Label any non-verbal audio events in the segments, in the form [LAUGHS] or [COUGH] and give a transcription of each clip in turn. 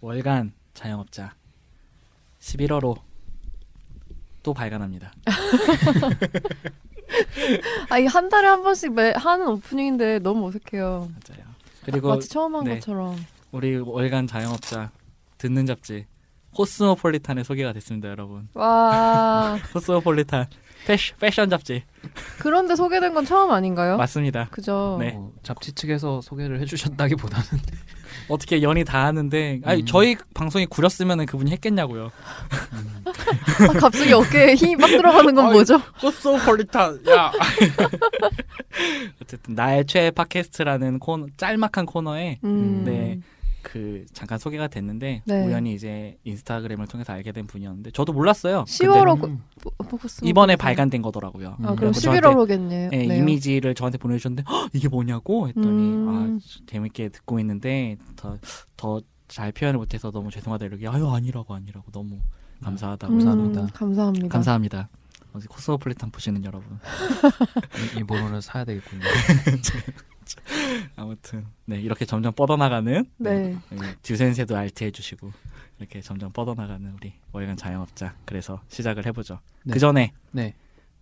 월간 자영업자 11월호 또 발간합니다. [LAUGHS] 아, 이한 달에 한 번씩 매, 하는 오프닝인데 너무 어색해요. 맞아요. 그리고 마치 처음 한 네. 것처럼. 우리 월간 자영업자 듣는 잡지 코스모폴리탄에 소개가 됐습니다, 여러분. 와. [LAUGHS] 코스모폴리탄 패시, 패션 잡지 그런데 소개된 건 처음 아닌가요? 맞습니다. 그죠? 네. 어, 잡지 측에서 소개를 해주셨다기보다는 [LAUGHS] 어떻게 연이 다 하는데 아니 음. 저희 방송이 구렸으면 그분이 했겠냐고요. 아, 갑자기 어깨에 힘이 빡 들어가는 건 뭐죠? 코스모폴리탄 야. [LAUGHS] 어쨌든 나의 최애 팟캐스트라는 코너 짤막한 코너에 음. 네. 그 잠깐 소개가 됐는데 네. 우연히 이제 인스타그램을 통해서 알게 된 분이었는데 저도 몰랐어요. 10월호 음. 이번에 발간된 거더라고요. 아, 그럼 그래서 저한테 11월호겠네요. 예, 이미지를 저한테 보내주셨는데 "헉, 이게 뭐냐고 했더니 음. 아 재밌게 듣고 있는데 더 더 잘 표현을 못해서 너무 죄송하다 이러기 아유 아니라고 아니라고 너무 감사하다고 감사합니다. 음, 감사합니다. 감사합니다. 어제 코스모폴리탄 보시는 여러분 이, 이 모노를 사야 되겠군요. [LAUGHS] 아무튼 네 이렇게 점점 뻗어나가는 네. 듀센세도 알트 해 주시고 이렇게 점점 뻗어나가는 우리 월간 자영업자 그래서 시작을 해보죠. 네. 그 전에 네.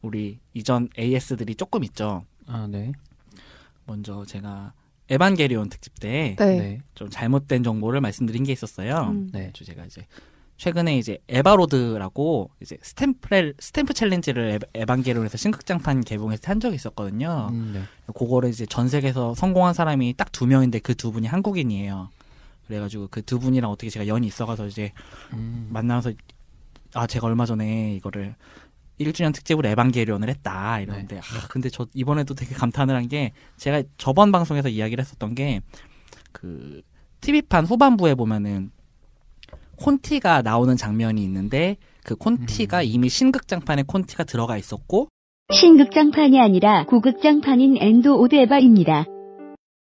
우리 이전 AS들이 조금 있죠. 아 네. 먼저 제가 에반게리온 특집 때 네. 네. 좀 잘못된 정보를 말씀드린 게 있었어요. 음. 네. 주제가 이제 최근에 이제 에바로드라고 이제 stamp stamp challenge를 에- 에반게리온에서 신극장판 개봉해서 한 적이 있었거든요. 음, 네. 그거를 이제 전 세계에서 성공한 사람이 딱 두 명인데 그 두 분이 한국인이에요. 그래가지고 그 두 분이랑 어떻게 제가 연이 있어가서 이제 음, 만나서 아 제가 얼마 전에 이거를 1주년 특집으로 에반게리온을 했다 이러는데 아 근데 저 이번에도 되게 감탄을 한 게 제가 저번 방송에서 이야기를 했었던 게 그 TV판 후반부에 보면은 콘티가 나오는 장면이 있는데 그 콘티가 음. 이미 신극장판에 콘티가 들어가 있었고 신극장판이 아니라 고극장판인 엔도 오데바입니다.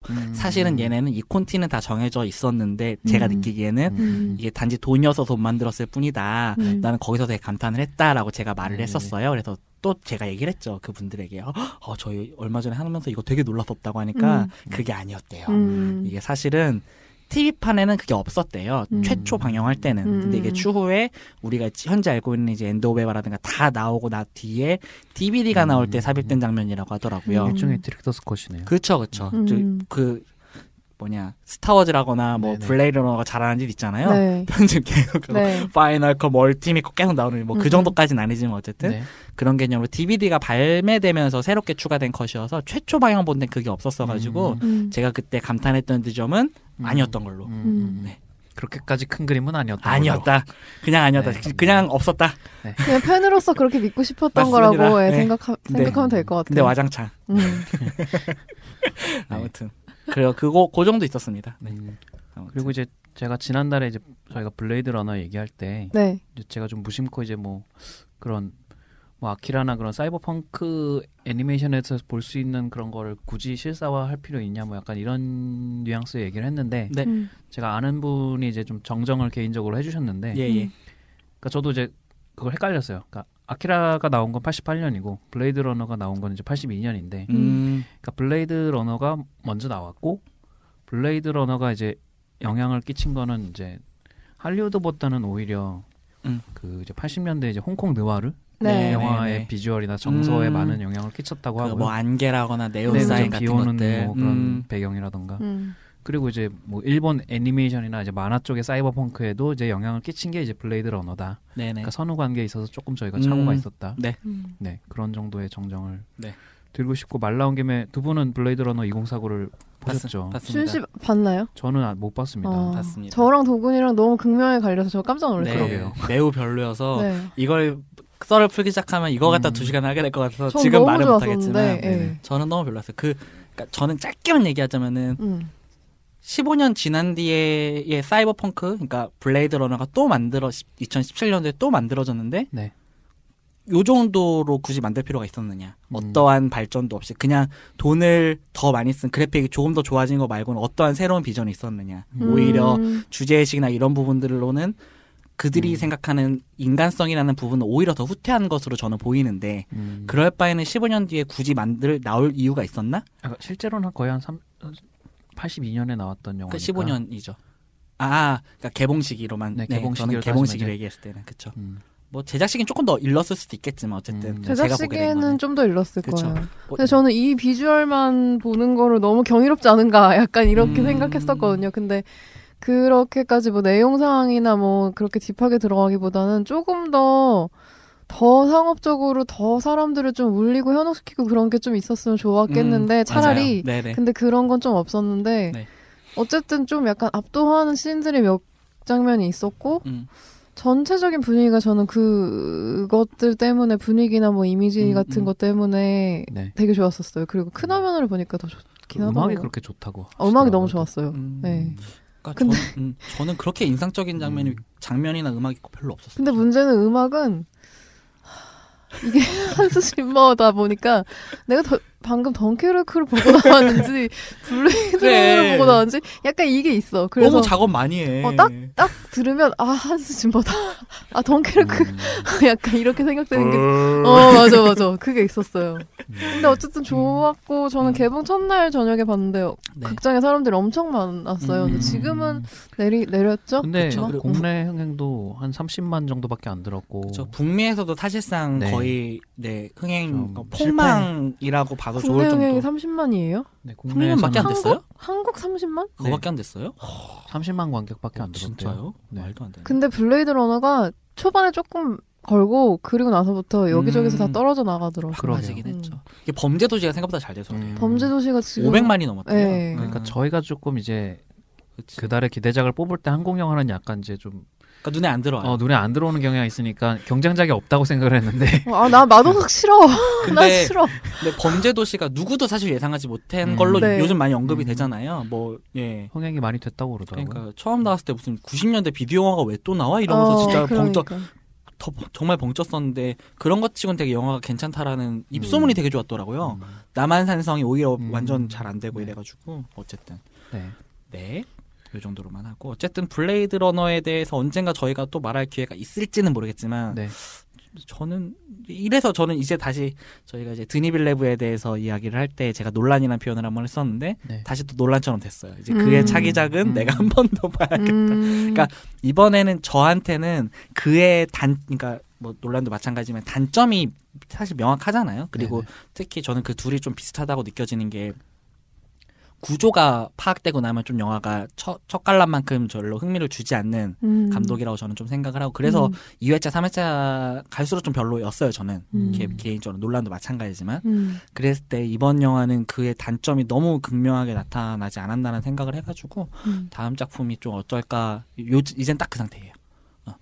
음, 사실은 얘네는 이 콘티는 다 정해져 있었는데 제가 음. 느끼기에는 음. 이게 단지 돈이어서 돈 만들었을 뿐이다. 음. 나는 거기서 되게 감탄을 했다라고 제가 말을 네네네. 했었어요. 그래서 또 제가 얘기를 했죠. 그분들에게. 어, 어, 저희 얼마 전에 하면서 이거 되게 놀랐었다고 하니까 음. 그게 아니었대요. 음. 이게 사실은 TV판에는 그게 없었대요. 음. 최초 방영할 때는. 음. 근데 이게 추후에 우리가 현재 알고 있는 이제 엔도베바라든가 다 나오고 나 뒤에 DVD가 나올 때 음. 삽입된 장면이라고 하더라고요. 음. 일종의 director's cut이네요. 그쵸, 그쵸. 음. 저, 그, 뭐냐, 스타워즈라거나 뭐 네네. 블레이드 러너가 잘하는 짓 있잖아요. 네. [LAUGHS] 편집 계속 네. final cut ultimate cut 계속 나오는 뭐 음. 그 정도까지는 아니지만 어쨌든 네. 그런 개념으로 DVD가 발매되면서 새롭게 추가된 컷이어서 최초 방영 본 데는 그게 없었어가지고 음. 음. 제가 그때 감탄했던 지점은 음. 아니었던 걸로 음, 음. 음. 네. 그렇게까지 큰 그림은 아니었다. 아니었다 그냥 아니었다 네. 그냥 없었다 그냥 팬으로서 그렇게 믿고 싶었던. 거라고 예, 네. 생각하, 근데- 생각하면 될 것 같아요. 근데 와장창 음. [LAUGHS] 아무튼 그래요 그거 그 정도 있었습니다 네. 음. 그리고 이제 제가 지난달에 이제 저희가 블레이드 러너 얘기할 때 네. 이제 제가 좀 무심코 이제 뭐 그런 뭐 아키라나 그런 사이버펑크 애니메이션에서 볼 수 있는 그런 거를 굳이 실사화할 필요 있냐 뭐 약간 이런 뉘앙스의 얘기를 했는데 네. 음. 제가 아는 분이 이제 좀 정정을 개인적으로 해주셨는데 예예 음. 그러니까 저도 이제 그걸 헷갈렸어요. 그러니까 아키라가 나온 건 88년이고 블레이드 러너가 나온 건 이제 82년인데 음. 그러니까 블레이드 러너가 먼저 나왔고 블레이드 러너가 이제 영향을 끼친 거는 이제 할리우드보다는 오히려 음. 그 이제 80년대 이제 홍콩 느와르 네. 영화의 네. 비주얼이나 정서에 음. 많은 영향을 끼쳤다고 하고요. 그뭐 안개라거나 네, 네온사인 좀 같은 비 오는 것들 뭐 그런 음. 배경이라던가 음. 그리고 이제 뭐 일본 애니메이션이나 이제 만화 쪽의 사이버펑크에도 이제 영향을 끼친 게 이제 블레이드 러너다. 네네 그러니까 선후 관계에 있어서 조금 저희가 음. 착오가 있었다. 음. 네 그런 정도의 정정을 네. 드리고 싶고 말 나온 김에 두 분은 블레이드 러너 2049를 보셨죠? 봤 습니다 준씨 봤나요? 저는 아- 못 봤습니다. 어, 봤습니다. 저랑 도군이랑 너무 극명하게 갈려서 저 깜짝 네, 놀랐어요. 그러게요. 매우 별로여서 네. 이걸 썰을 풀기 시작하면 이거 갖다 음. 두 시간 하게 될 것 같아서 전 지금 너무 말은 좋았었는데, 못하겠지만 예. 저는 너무 별로였어요. 그 그러니까 저는 짧게만 얘기하자면은 음. 15년 지난 뒤에의 사이버펑크, 그러니까 블레이드 러너가 또 만들어 2017년도에 또 만들어졌는데 네. 요 정도로 굳이 만들 필요가 있었느냐? 음. 어떠한 발전도 없이 그냥 돈을 더 많이 쓴 그래픽이 조금 더 좋아진 거 말고는 어떠한 새로운 비전이 있었느냐? 음. 오히려 음. 주제의식이나 이런 부분들로는 그들이 음. 생각하는 인간성이라는 부분은 오히려 더 후퇴한 것으로 저는 보이는데 음. 그럴 바에는 15년 뒤에 굳이 만들 나올 이유가 있었나? 아, 실제로는 거의 한 3, 82년에 나왔던 영화니까. 그 15년이죠. 아, 그러니까 개봉 시기로만 네, 네, 개봉 저는 시기로 개봉 시기를 얘기했을 때는 그쵸. 음. 뭐 제작 시기는 조금 더 일렀을 수도 있겠지만 어쨌든 음. 제작 시기에는 좀 더 일렀을 그쵸. 거예요. 뭐- 근데 저는 이 비주얼만 보는 거를 너무 경이롭지 않은가 [LAUGHS] 약간 이렇게 음. 생각했었거든요. 근데 그렇게까지 뭐 내용상이나 뭐 그렇게 딥하게 들어가기보다는 조금 더, 더 상업적으로 더 사람들을 좀 울리고 현혹시키고 그런 게 좀 있었으면 좋았겠는데 음, 차라리. 근데 그런 건 좀 없었는데 네. 어쨌든 좀 약간 압도하는 씬들이 몇 장면이 있었고 음. 전체적인 분위기가 저는 그것들 때문에 분위기나 뭐 이미지 음, 같은 음. 것 때문에 네. 되게 좋았었어요. 그리고 큰 화면으로 보니까 더 좋긴 하더라고요. 음악이 그렇게 좋다고. 어, 음악이 너무. 좋았어요. 음. 네. 그러니까 근데- 저는, 음, 저는 그렇게 인상적인 장면이 음. 장면이나 음악이 별로 없었어요. 근데 문제는 음악은 하, 이게 [LAUGHS] 한스 짐머다 보니까 내가 더- 방금 덩케르크를 보고 [LAUGHS] 나왔는지 블레이드 그래. 러너를 보고 나왔는지 약간 이게 있어. 그래서 너무 작업 많이 해. 어, 딱, 딱 들으면 아 한스 짐머다. [LAUGHS] 아 덩케르크 음. [LAUGHS] 약간 이렇게 생각되는 게 음. 어 맞아 맞아 그게 있었어요. 근데 어쨌든 좋았고 저는 음. 개봉 첫날 저녁에 봤는데 네. 극장에 사람들이 엄청 많았어요. 근데 음. 지금은 내리 내렸죠? 근데 그쵸. 그쵸? 국내 흥행도 한 30만 정도밖에 안 들었고. 그렇죠. 북미에서도 사실상 네. 거의 네 흥행 좀 어, 폭망이라고 봐도 국내 좋을 정도. 30만이에요? 네, 30만밖에 안 됐어요? 한국 30만? 그거밖에 안 됐어요? 30만 관객밖에 안 어, 들었대요. 진짜요? 네. 말도 안 되네. 근데 블레이드 러너가 초반에 조금 걸고 그리고 나서부터 여기저기서 음. 다 떨어져 나가더라고요. 맞이긴 음. 했죠. 이게 범죄 도시가 생각보다 잘 돼서 그래요. 음. 범죄 도시가 지금 500만이 넘었대요. 네. 그러니까 음. 저희가 조금 이제 그치. 그달의 기대작을 뽑을 때 한국 영화는 약간 이제 좀 그러니까 눈에 안 들어와요. 어, 눈에 안 들어오는 경향이 있으니까 경쟁작이 없다고 생각을 했는데 [LAUGHS] 아 나 마동석 싫어. [LAUGHS] 나 근데, 싫어. 근데 범죄 도시가 누구도 사실 예상하지 못한 음. 걸로 네. 요즘 많이 언급이 음. 되잖아요. 뭐 예. 흥행이 많이 됐다고 그러더라고요. 그러니까 처음 나왔을 때 무슨 90년대 비디오 영화가 왜 또 나와 이러면서 어, 진짜 그러니까. 더, 정말 벙쪘었는데 그런 것 치곤 되게 영화가 괜찮다라는 입소문이 음. 되게 좋았더라고요. 음. 남한산성이 오히려 음. 완전 잘 안 되고 네. 이래가지고 어쨌든 네. 네. 요 정도로만 하고 어쨌든 블레이드 러너에 대해서 언젠가 저희가 또 말할 기회가 있을지는 모르겠지만 네. 저는 이래서 저는 이제 다시 저희가 이제 드니빌레브에 대해서 이야기를 할 때 제가 논란이라는 표현을 한번 했었는데 네. 다시 또 논란처럼 됐어요. 이제 그의 음. 차기작은 음. 내가 한 번 더 봐야겠다. 음, 그러니까 이번에는 저한테는 그의 단 그러니까 뭐 논란도 마찬가지지만 단점이 사실 명확하잖아요. 그리고 네네. 특히 저는 그 둘이 좀 비슷하다고 느껴지는 게 구조가 파악되고 나면 좀 영화가 첫, 첫 관람만큼 별로 흥미를 주지 않는 음. 감독이라고 저는 좀 생각을 하고 그래서 음. 2회차, 3회차 갈수록 좀 별로였어요. 저는 음. 개, 개인적으로 논란도 마찬가지지만 음. 그랬을 때 이번 영화는 그의 단점이 너무 극명하게 나타나지 않았나라는 생각을 해가지고 음. 다음 작품이 좀 어떨까 요 이젠 딱 그 상태예요. 어.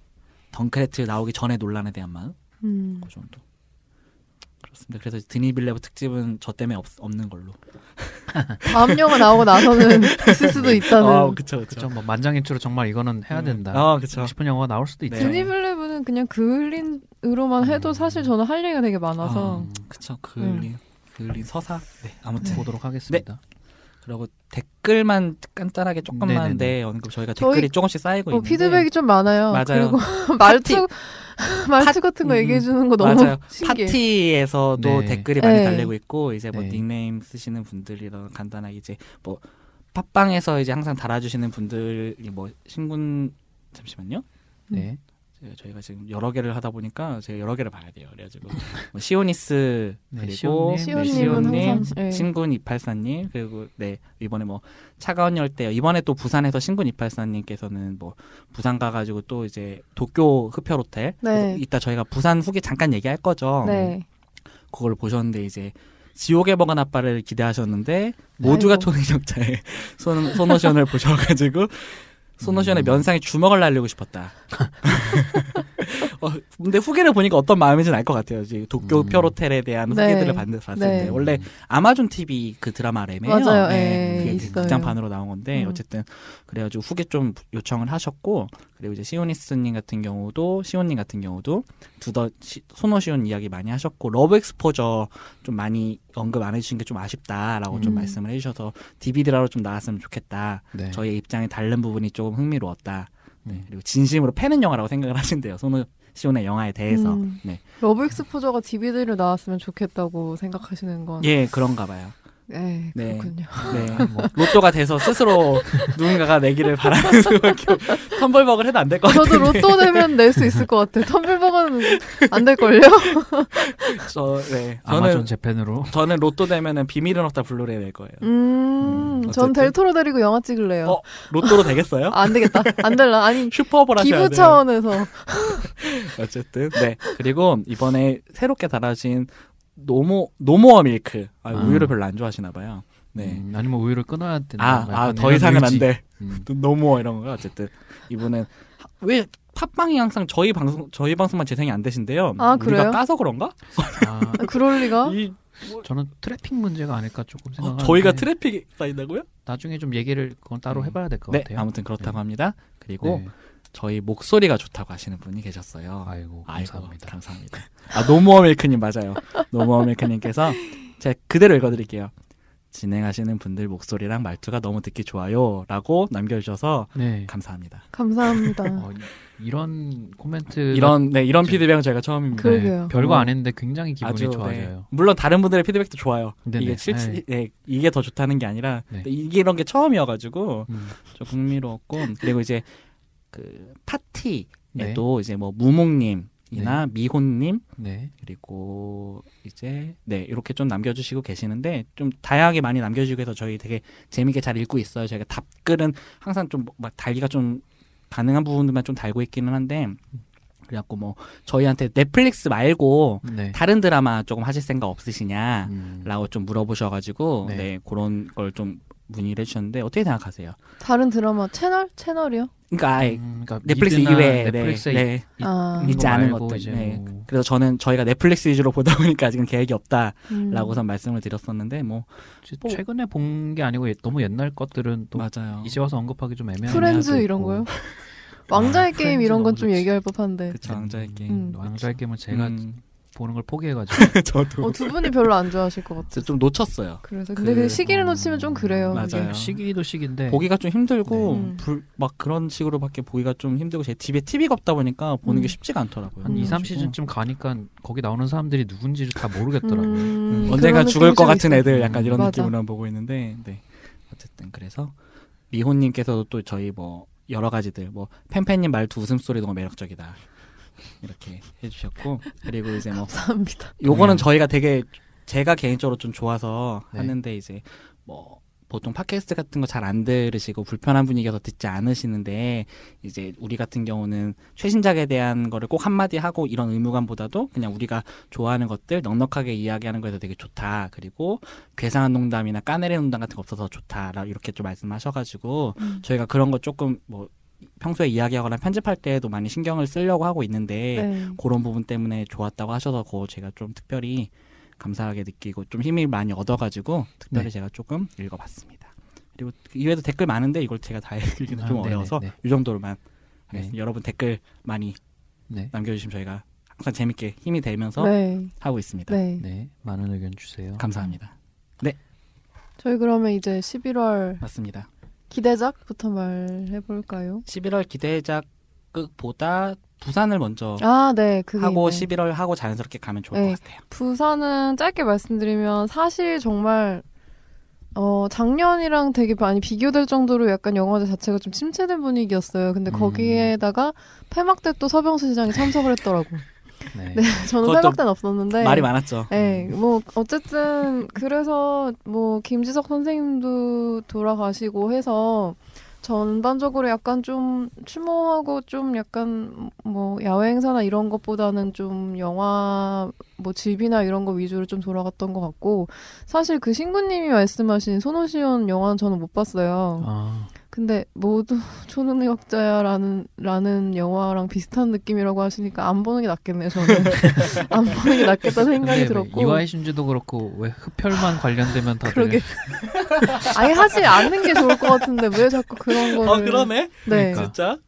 덩크레트 나오기 전에 논란에 대한 마음 음. 그 정도. 그렇습니다. 그래서 드니빌레브 특집은 저 때문에 없, 없는 걸로. [LAUGHS] 다음 영화 나오고 나서는 [LAUGHS] 있을 수도 있다는. 아, 그쵸, 그쵸. 뭐 만장일치로 정말 이거는 해야 된다. 아, 그쵸. 싶은 영화가 나올 수도 있죠. 네. 드니블레브는 그냥 그을린으로만 해도 음. 사실 저는 할 얘기가 되게 많아서. 아, 그쵸. 그을린, 그을린 서사. 네, 아무튼. 보도록 하겠습니다. 그리고 댓글만 간단하게 조금만 네네네. 네, 언급 저희가 저희- 댓글이 조금씩 쌓이고 어, 있는데 피드백이 좀 많아요. 맞아요. 그리고 [LAUGHS] 말투 [LAUGHS] 말투 파- 같은 거 음, 얘기해 주는 거 너무 맞아요. [LAUGHS] 신기해. 파티에서도 네. 댓글이 많이 네. 달리고 있고 이제 뭐 네. 닉네임 쓰시는 분들이랑 간단하게 이제 뭐 팟빵에서 이제 항상 달아주시는 분들이 뭐 신군 잠시만요. 네. 저희가 지금 여러 개를 하다 보니까 제가 여러 개를 봐야 돼요. 그래가지고 뭐 시오니스 [LAUGHS] 네, 그리고 시온님, 시온님, 항상 네. 신군 이팔사님 그리고 네 이번에 뭐 차가운 열대 이번에 또 부산에서 신군 이팔사님께서는 뭐 부산 가가지고 또 이제 도쿄 흡혈 호텔 네. 이따 저희가 부산 후기 잠깐 얘기할 거죠. 네. 그걸 보셨는데 이제 지옥의 버간 아빠를 기대하셨는데 모두가. 초능력자의 소노, 소노 시온을 [LAUGHS] 보셔가지고 음. 면상에 주먹을 날리고 싶었다. [LAUGHS] 어, 근데 후기를 보니까 어떤 마음인지는 알 것 같아요. 이제 도쿄 음. 흡혈 호텔에 대한 네. 후기들을 봤- 봤을 네. 때 원래 아마존 TV 그 드라마래매요. 맞아요. 네, 예, 그게 있어요. 극장판으로 나온 건데 음. 어쨌든 그래가지고 후기 좀 요청을 하셨고 그리고 이제 시오니스님 같은 경우도 시온님 같은 경우도 두더 시- 소노 시온 이야기 많이 하셨고 러브 엑스포저 좀 많이 언급 안 해주신 게 좀 아쉽다라고 좀 음. 말씀을 해주셔서 DVD라로 좀 나왔으면 좋겠다. 네. 저희의 입장이 다른 부분이 조금 흥미로웠다. 네, 네. 그리고 진심으로 패는 영화라고 생각을 하신대요. 소노 시온의 영화에 대해서. 음. 네. 러브 익스포저가 DVD로 나왔으면 좋겠다고 생각하시는 건. 예, 그런가 봐요. 에 네. 그렇군요. 네. 뭐 로또가 돼서 스스로 누군가가 내기를 바라는 [LAUGHS] 수밖에 텀블벅을 해도 안 될 것 같아요. 저도 로또 되면 낼 수 있을 것 같아요. 텀블벅은 안 될걸요? [LAUGHS] 저, 네. 아마존 저는 재팬으로 저는 로또 되면은 비밀은 없다 블루레이 낼 거예요. 음, 음, 전. 델토로 데리고 영화 찍을래요. 어, 로또로 되겠어요? 안 되겠다. 안 될라. 아니, 슈퍼볼 하셔야 기부. 차원에서. [LAUGHS] 어쨌든 네 그리고 이번에 새롭게 달아진 no mo- no more milk 아, 아. 우유를 별로 안 좋아하시나 봐요. 네. 음, 아니면 우유를 끊어야 되나 아, 아, 더 이상은 의지. 안 돼. 음. no more 이런 거 어쨌든 이분은 하- 왜 팟빵이 항상 저희 방송 저희 방송만 재생이 안 되신데요. 아, 우리가 그래요? 까서 그런가? 아, 아, 그럴 리가? 이 저는 트래픽 문제가 아닐까 조금 어, 생각하는데 저희가 트래픽이 쌓인다고요? 나중에 좀 얘기를 그건 따로 음. 해봐야 될것 네, 같아요. 아무튼 그렇다고 네. 합니다. 그리고 네. 저희 목소리가 좋다고 하시는 분이 계셨어요. 아이고 아이고, 감사합니다. 감사합니다. 아, no more milk님 맞아요. no more milk님께서 제가 그대로 읽어드릴게요. 진행하시는 분들 목소리랑 말투가 너무 듣기 좋아요. 라고 남겨주셔서 네. 감사합니다. 감사합니다. [LAUGHS] 어, 이- 이런 코멘트 이런, 네, 이런 네. 피드백은 저희가 처음입니다. 그러게요. 별거 어. 안 했는데 굉장히 기분이 아주, 네. 좋아져요. 물론 다른 분들의 피드백도 좋아요. 네네. 이게 실제, 네. 네, 이게 더 좋다는 게 아니라, 네. 이게 이런 게 처음이어가지고, 음, 좀 흥미로웠고, 그리고 이제, 그, 파티에도 네. 이제 뭐, 무목님 이나 미혼님, 네. 그리고 이제 네 이렇게 좀 남겨주시고 계시는데 좀 다양하게 많이 남겨주시고 해서 저희 되게 재밌게 잘 읽고 있어요. 저희가 답글은 항상 좀 막 달기가 좀 가능한 부분들만 좀 달고 있기는 한데 그래갖고 뭐 저희한테 넷플릭스 말고 네. 다른 드라마 조금 하실 생각 없으시냐? 음, 라고 좀 물어보셔가지고 네. 네, 그런 걸 좀 문의를 해주셨는데 어떻게 생각하세요? 다른 드라마 채널? 채널이요? 그러니까 음, 그러니까 넷플릭스 이외에 네, 넷플릭스에 네. 이- 아, 있는 있지 거 않은 것들, 이제 네. 뭐 그래서 저는 저희가 넷플릭스 위주로 [LAUGHS] 보다 보니까 지금 계획이 없다. 음. 라고선 말씀을 드렸었는데 뭐 최- 최근에 본 게 아니고 예- 너무 옛날 것들은 또 맞아요. 이제 와서 언급하기 좀 애매한 프렌즈 이런. 거요? [LAUGHS] 왕자의 아, 게임 이런 건 좀. 얘기할 법한데. 그쵸 왕자의 게임. 음. 왕자의 게임은 제가 음, 보는 걸 포기해가지고 [LAUGHS] 저도 어, 두 분이 별로 안 좋아하실 것 같아요. 좀 놓쳤어요. 그래서 근데 그- 그 시기를 놓치면 좀 그래요. 맞아요. 시기도 시기인데 보기가 좀 힘들고 네. 불, 막 그런 식으로밖에 보기가 좀 힘들고 제 집에 TV가 없다 보니까 보는 게 음. 쉽지가 않더라고요. 한 2, 그래가지고 3시즌쯤 가니까 거기 나오는 사람들이 누군지를 다 모르겠더라고요. 음, 언젠가 그런 죽을 것좀 같은 있어요. 애들 약간 이런 맞아. 느낌으로 보고 있는데 네 어쨌든 그래서 미호님께서도 또 저희 뭐 여러 가지들 뭐 팬팬님 말투 웃음소리 너무 매력적이다 이렇게 해주셨고 그리고 이제 뭐 감사합니다. 요거는 동양. 저희가 되게 제가 개인적으로 좀 좋아서 네. 하는데 이제 뭐 보통 팟캐스트 같은 거 잘 안 들으시고 불편한 분위기여서 듣지 않으시는데 이제 우리 같은 경우는 최신작에 대한 거를 꼭 한마디 하고 이런 의무감보다도 그냥 우리가 좋아하는 것들 넉넉하게 이야기하는 거에서 되게 좋다 그리고 괴상한 농담이나 까내리 농담 같은 거 없어서 좋다 라 이렇게 좀 말씀하셔가지고 음. 저희가 그런 거 조금 뭐 평소에 이야기하거나 편집할 때도 많이 신경을 쓰려고 하고 있는데 네. 그런 부분 때문에 좋았다고 하셔서 그거 제가 좀 특별히 감사하게 느끼고 좀 힘이 많이 얻어가지고 특별히 네. 제가 조금 읽어봤습니다. 그리고 그 이외에도 댓글 많은데 이걸 제가 다 [LAUGHS] 읽기는 아, 좀 네네, 어려워서 네. 이 정도로만 네. 하겠습니다. 여러분 댓글 많이 네. 남겨주시면 저희가 항상 재밌게 힘이 되면서 네. 하고 있습니다. 네. 네. 많은 의견 주세요. 감사합니다. 저희 그러면 이제 11월 맞습니다. 기대작부터 말해볼까요? 11월 기대작보다 부산을 먼저 아, 네. 하고 있네. 11월 하고 자연스럽게 가면 좋을 네. 것 같아요. 부산은 짧게 말씀드리면 사실 정말 어 작년이랑 되게 많이 비교될 정도로 약간 영화제 자체가 좀 침체된 분위기였어요. 근데 음. 거기에다가 폐막 때 또 서병수 시장이 참석을 했더라고. 네. 네, 저는 때는 없었는데 말이 많았죠. 네, 뭐 어쨌든 그래서 뭐 김지석 선생님도 돌아가시고 해서 전반적으로 약간 좀 추모하고 좀 약간 뭐 야외 행사나 이런 것보다는 좀 영화 뭐 집이나 이런 거 위주로 좀 돌아갔던 것 같고 사실 그 신구님이 말씀하신 손오시온 영화는 저는 못 봤어요. 아, 근데 모두 [LAUGHS] 초능력자야라는 라는 영화랑 비슷한 느낌이라고 하시니까 안 보는 게 낫겠네요. 저는 [LAUGHS] 안 보는 게 낫겠다는 생각이 근데 들었고 이와이 신주도 그렇고 왜 흡혈만 관련되면 다들 그러게. [LAUGHS] 아예 하지 않는 게 좋을 것 같은데 왜 자꾸 그런 거를 어 그러네. 네. 그러니까. 진짜.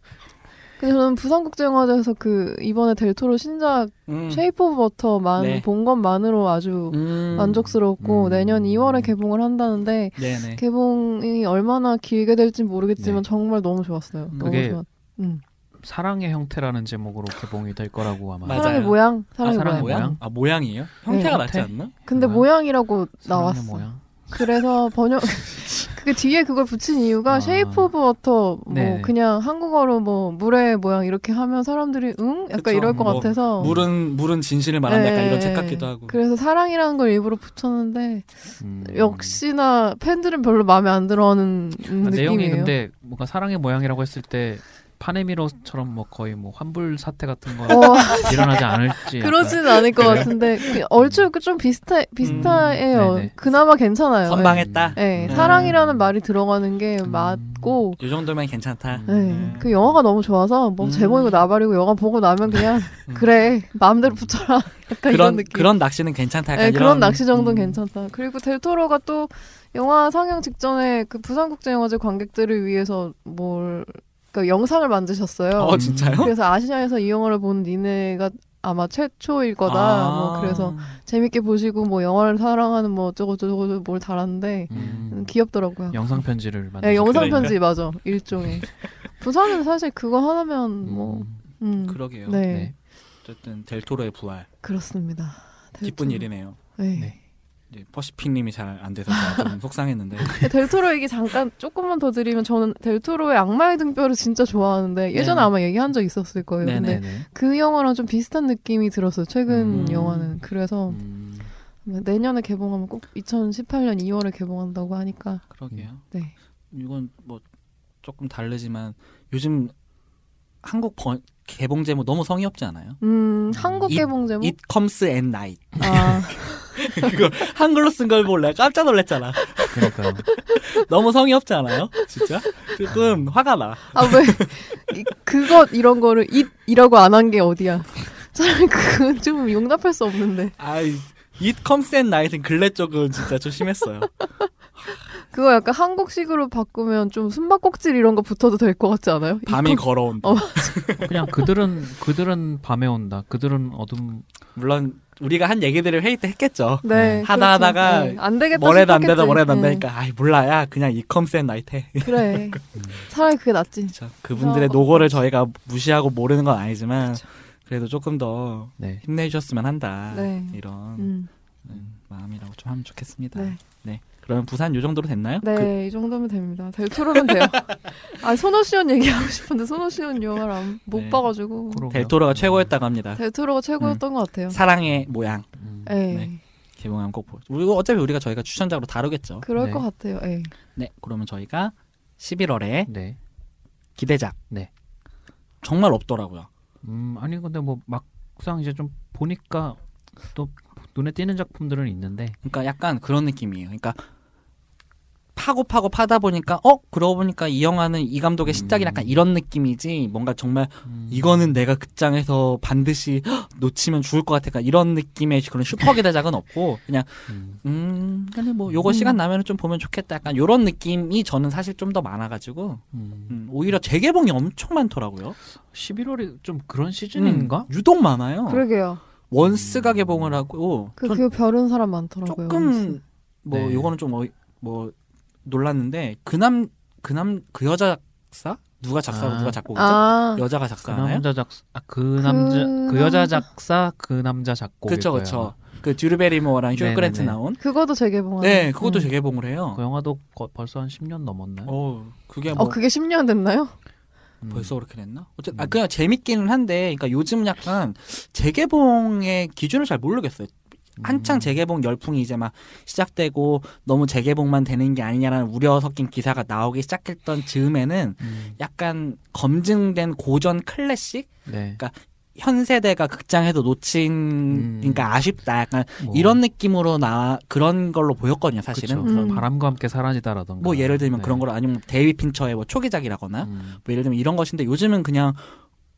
근데 저는 부산국제영화제에서 그 이번에 델토로 신작 음. 쉐이프 오브 워터만 네. 본 것만으로 아주 음. 만족스럽고 음. 내년 2월에 개봉을 한다는데 네네. 개봉이 얼마나 길게 될지 모르겠지만 네. 정말 너무 좋았어요. 너무 그게 좋았. 음. 사랑의 형태라는 제목으로 개봉이 될 거라고 아마. 맞아요. 사랑의 모양, 사랑의 아, 사랑의 모양. 모양? 아 모양이에요? 형태가 네. 낫지 형태? 않나? 근데 모양? 모양이라고 사랑의 나왔어. 모양. 그래서 번역 [LAUGHS] 그 뒤에 그걸 붙인 이유가 아. 쉐이프 오브 워터 뭐 네네. 그냥 한국어로 뭐 물의 모양 이렇게 하면 사람들이 응 약간 그쵸. 이럴 것 뭐 같아서 물은 물은 진실을 말한다 약간 네, 이런 책 같기도 하고. 그래서 사랑이라는 걸 일부러 붙였는데 음. 역시나 팬들은 별로 마음에 안 들어하는 아, 내용이 느낌이에요. 근데 뭔가 사랑의 모양이라고 했을 때 파네미로처럼 뭐 거의 뭐 환불 사태 같은 거 어, 일어나지 않을지. 그러지는 않을 것 그래요? 같은데 그 얼추 그좀 비슷해 비슷해요. 음. 그나마 괜찮아요. 선방했다. 네, 음. 사랑이라는 말이 들어가는 게 음. 맞고 이 정도면 괜찮다. 음. 네, 음. 그 영화가 너무 좋아서 뭐 음. 제목이고 나발이고 영화 보고 나면 그냥 음. [LAUGHS] 그래 마음대로 붙여라 약간 이런 그런 느낌. 그런 낚시는 괜찮다. 약간 네, 이런, 그런 낚시 정도는 음. 괜찮다. 그리고 델토로가 또 영화 상영 직전에 그 부산국제영화제 관객들을 위해서 뭘 그러니까 영상을 만드셨어요. 어 진짜요? 그래서 아시아에서 이 영화를 본 니네가 아마 최초일 거다. 아. 뭐 그래서 재밌게 보시고 뭐 영화를 사랑하는 뭐 어쩌고 저쩌고 뭘 달았는데 음. 귀엽더라고요. 영상 편지를 만들 네, 영상. 편지 맞아 일종의. [LAUGHS] 부산은 사실 그거 하나면 뭐 음, 그러게요. 네, 네. 어쨌든 델토로의 부활 그렇습니다. 기쁜 델토로. 일이네요. 네. 네. 퍼시픽님이 잘 안 돼서 좀 [LAUGHS] 속상했는데 델토로 얘기 잠깐 조금만 더 드리면 저는 델토로의 악마의 등뼈를 진짜 좋아하는데 예전에 네. 아마 얘기한 적 있었을 거예요. 네네. 근데 네네. 그 영화랑 좀 비슷한 느낌이 들었어요. 최근 음. 영화는. 그래서 음. 내년에 개봉하면 꼭 2018년 2월에 개봉한다고 하니까 그러게요. 네. 이건 뭐 조금 다르지만 요즘 한국 번, 개봉 제목 너무 성의 없지 않아요? 음, 한국 이- 개봉 제목? It Comes at Night. 아, [LAUGHS] 그걸 한글로 쓴걸 내가 깜짝 놀랐잖아. 그러니까요. [LAUGHS] 너무 성의 없지 않아요? 진짜? 조금 화가 나. 아, 왜, 이, 그것, 이런 거를, it이라고 안 한 게 어디야. [LAUGHS] 차라리 그건 좀 용납할 수 없는데. 아이, It Comes at Night은 근래 쪽은 진짜 좀 심했어요. 그거 약간 한국식으로 바꾸면 좀 숨바꼭질 이런 거 붙어도 될 것 같지 않아요? 밤이 이거- 걸어온다. 어. [LAUGHS] 그냥 그들은 그들은 밤에 온다. 그들은 어둠. 물론 우리가 한 얘기들을 회의 때 했겠죠. 네. 하다 그렇죠. 하다가 네, 안 되겠다. 뭐래도 안 되다. 뭐래도 안 네. 되니까 아이 몰라 야 그냥 at Night 해. [LAUGHS] 그래. 차라리 그게 낫지. 그쵸. 그분들의 어. 노고를 저희가 무시하고 모르는 건 아니지만 그래도 조금 더 네. 힘내주셨으면 한다. 네. 이런 음. 음, 마음이라고 좀 하면 좋겠습니다. 네. 네. 그러면 부산 요 정도로 됐나요? 네, 그- 이 정도면 됩니다. 델토로면 돼요. [LAUGHS] 아, 손오시온 얘기하고 싶은데 손오시온 영화를 안- 못 네. 봐가지고. 델토로가 최고였다고 합니다. 델토로가 최고였던 것 같아요. 사랑의 모양 음. 네. 네. 개봉하면 꼭 보. 그리고 어차피 우리가 저희가 추천작으로 다루겠죠. 그럴 네. 것 같아요. 예. 네. 그러면 저희가 11월에 네. 기대작. 네. 정말 없더라고요. 음, 아니 근데 뭐 막상 이제 좀 보니까 또 눈에 띄는 작품들은 있는데 그러니까 약간 그런 느낌이에요. 그러니까 파고 파고 파다 보니까 어 그러고 보니까 이 영화는 이 감독의 신작이 음. 약간 이런 느낌이지 뭔가 정말 음, 이거는 내가 극장에서 반드시 헉, 놓치면 죽을 것 같아. 그러니까 이런 느낌의 그런 슈퍼 기대작은 없고 그냥 음, 음 그냥 뭐 요거 음. 시간 나면은 좀 보면 좋겠다. 약간 요런 느낌이 저는 사실 좀 더 많아가지고 음. 음, 오히려 재개봉이 엄청 많더라고요. 11월이 좀 그런 시즌인가? 음, 유독 많아요. 그러게요. 원스가 개봉을 하고 그, 전그 별은 사람 많더라고요. 조금 뭐 네. 요거는 좀뭐 놀랐는데 그남 그남 그 여자 작사 누가 작사고 아. 누가 작곡이죠? 아, 여자가 그 작사하나요? 남자 작사 아, 그 남자 그 여자 남자- 작사 그 남자 작곡 그쵸 그쵸. 그 듀르 베리모어랑 휴. 그랜트 나온. 그것도 재개봉한. 네, 그것도 음. 재개봉을 해요. 그 영화도 거- 벌써 한 10년 넘었나요? 어, 그게 뭐 어, 그게 10년 됐나요? 음. 벌써 그렇게 됐나? 어쨌든 아 음. 그냥 재밌기는 한데, 그러니까 요즘 약간 재개봉의 기준을 잘 모르겠어요. 한창 음. 재개봉 열풍이 이제 막 시작되고 너무 재개봉만 되는 게 아니냐라는 우려 섞인 기사가 나오기 시작했던 즈음에는 음. 약간 검증된 고전 클래식 네. 현 세대가 극장에서 놓친 음. 그러니까 아쉽다 약간 뭐, 이런 느낌으로 나 그런 걸로 보였거든요 사실은. 음. 바람과 함께 사라지다라던가 뭐 예를 들면 네. 그런 거로 아니면 데이빗 핀처의 뭐 초기작이라거나 음. 뭐 예를 들면 이런 것인데 요즘은 그냥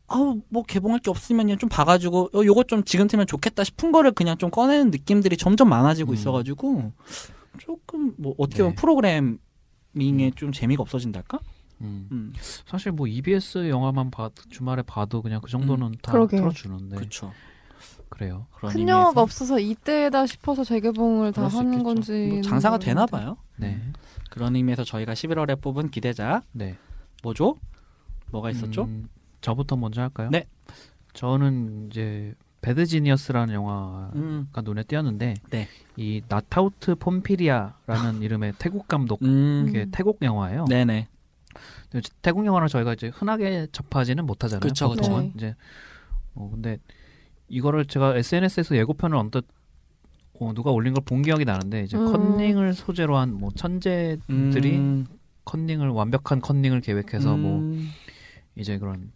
아우 뭐 개봉할 게 없으면 좀 봐가지고 어 요거 좀 지금 틀면 좋겠다 싶은 거를 그냥 좀 꺼내는 느낌들이 점점 많아지고 음. 있어가지고 조금 뭐 어떻게 네. 보면 프로그래밍에 좀 재미가 없어진달까? 음. 음, 사실 뭐 EBS 영화만 봐 주말에 봐도 그냥 그 정도는 다 그러게. 틀어주는데 그렇죠. 그래요. 그런 큰 영화가 없어서 이때다 싶어서 재개봉을 다 하는 있겠죠. 건지. 뭐 장사가 되나 봐요. 네. 그런 의미에서 저희가 11월에 뽑은 기대작 네. 뭐죠? 뭐가 있었죠? 음, 저부터 먼저 할까요? 네. 저는 이제 배드 지니어스라는 영화가 음. 눈에 띄었는데 네. 이 나타우트 폰피리야라는 [LAUGHS] 이름의 태국 감독 음. 이게 태국 영화예요. 네네. 태국 영화를 저희가 이제 흔하게 접하지는 못하잖아요. 그쵸, 그쵸. 보통은 네. 이제 어 근데 이거를 제가 SNS에서 예고편을 언뜻 어, 누가 올린 걸 본 기억이 나는데 이제 음. 컨닝을 소재로 한 뭐 천재들이 음. 컨닝을 완벽한 컨닝을 계획해서 뭐 음. 이제 그런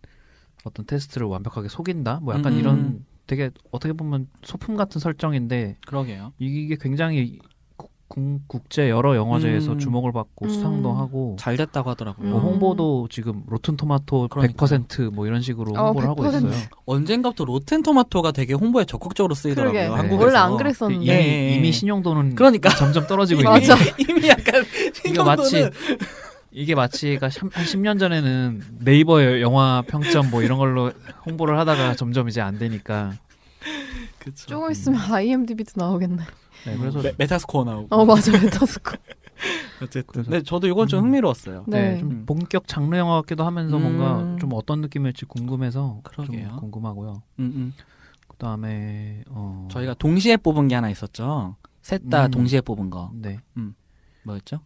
어떤 테스트를 완벽하게 속인다 뭐 약간 음. 이런 되게 어떻게 보면 소품 같은 설정인데 그러게요. 이게 굉장히 국- 국- 국제 여러 영화제에서 음. 주목을 받고 음. 수상도 하고 잘 됐다고 하더라고요. 뭐 음. 홍보도 지금 로튼 토마토 그러니까요. 100%뭐 이런 식으로 어, 홍보를 하고 100%. 있어요. 언젠가부터 로텐 토마토가 되게 홍보에 적극적으로 쓰이더라고요. 그러게. 한국에서. 원래 안 그랬었는데. 이미, 예, 예. 이미 신용도는 그러니까. 점점 떨어지고 [LAUGHS] 있는 맞아. [LAUGHS] 이미 약간 이게 마치 이게 마치 가 한 10년 전에는 네이버 여- 영화 평점 뭐 이런 걸로 홍보를 하다가 점점 이제 안 되니까 그쵸. 조금 있으면 IMDb도 나오겠네. 네, 그래서 메, 메타스코어 나오고. 어 맞아 메타스코. [LAUGHS] 어쨌든. 근데 저도 이건 좀 음. 흥미로웠어요. 네, 네. 좀 음. 본격 장르 영화 같기도 하면서 음. 뭔가 좀 어떤 느낌일지 궁금해서 그러게요. 좀 궁금하고요. 음, 음. 그다음에 어 저희가 동시에 뽑은 게 하나 있었죠. 셋 다 음. 동시에 뽑은 거. 네 뭐였죠?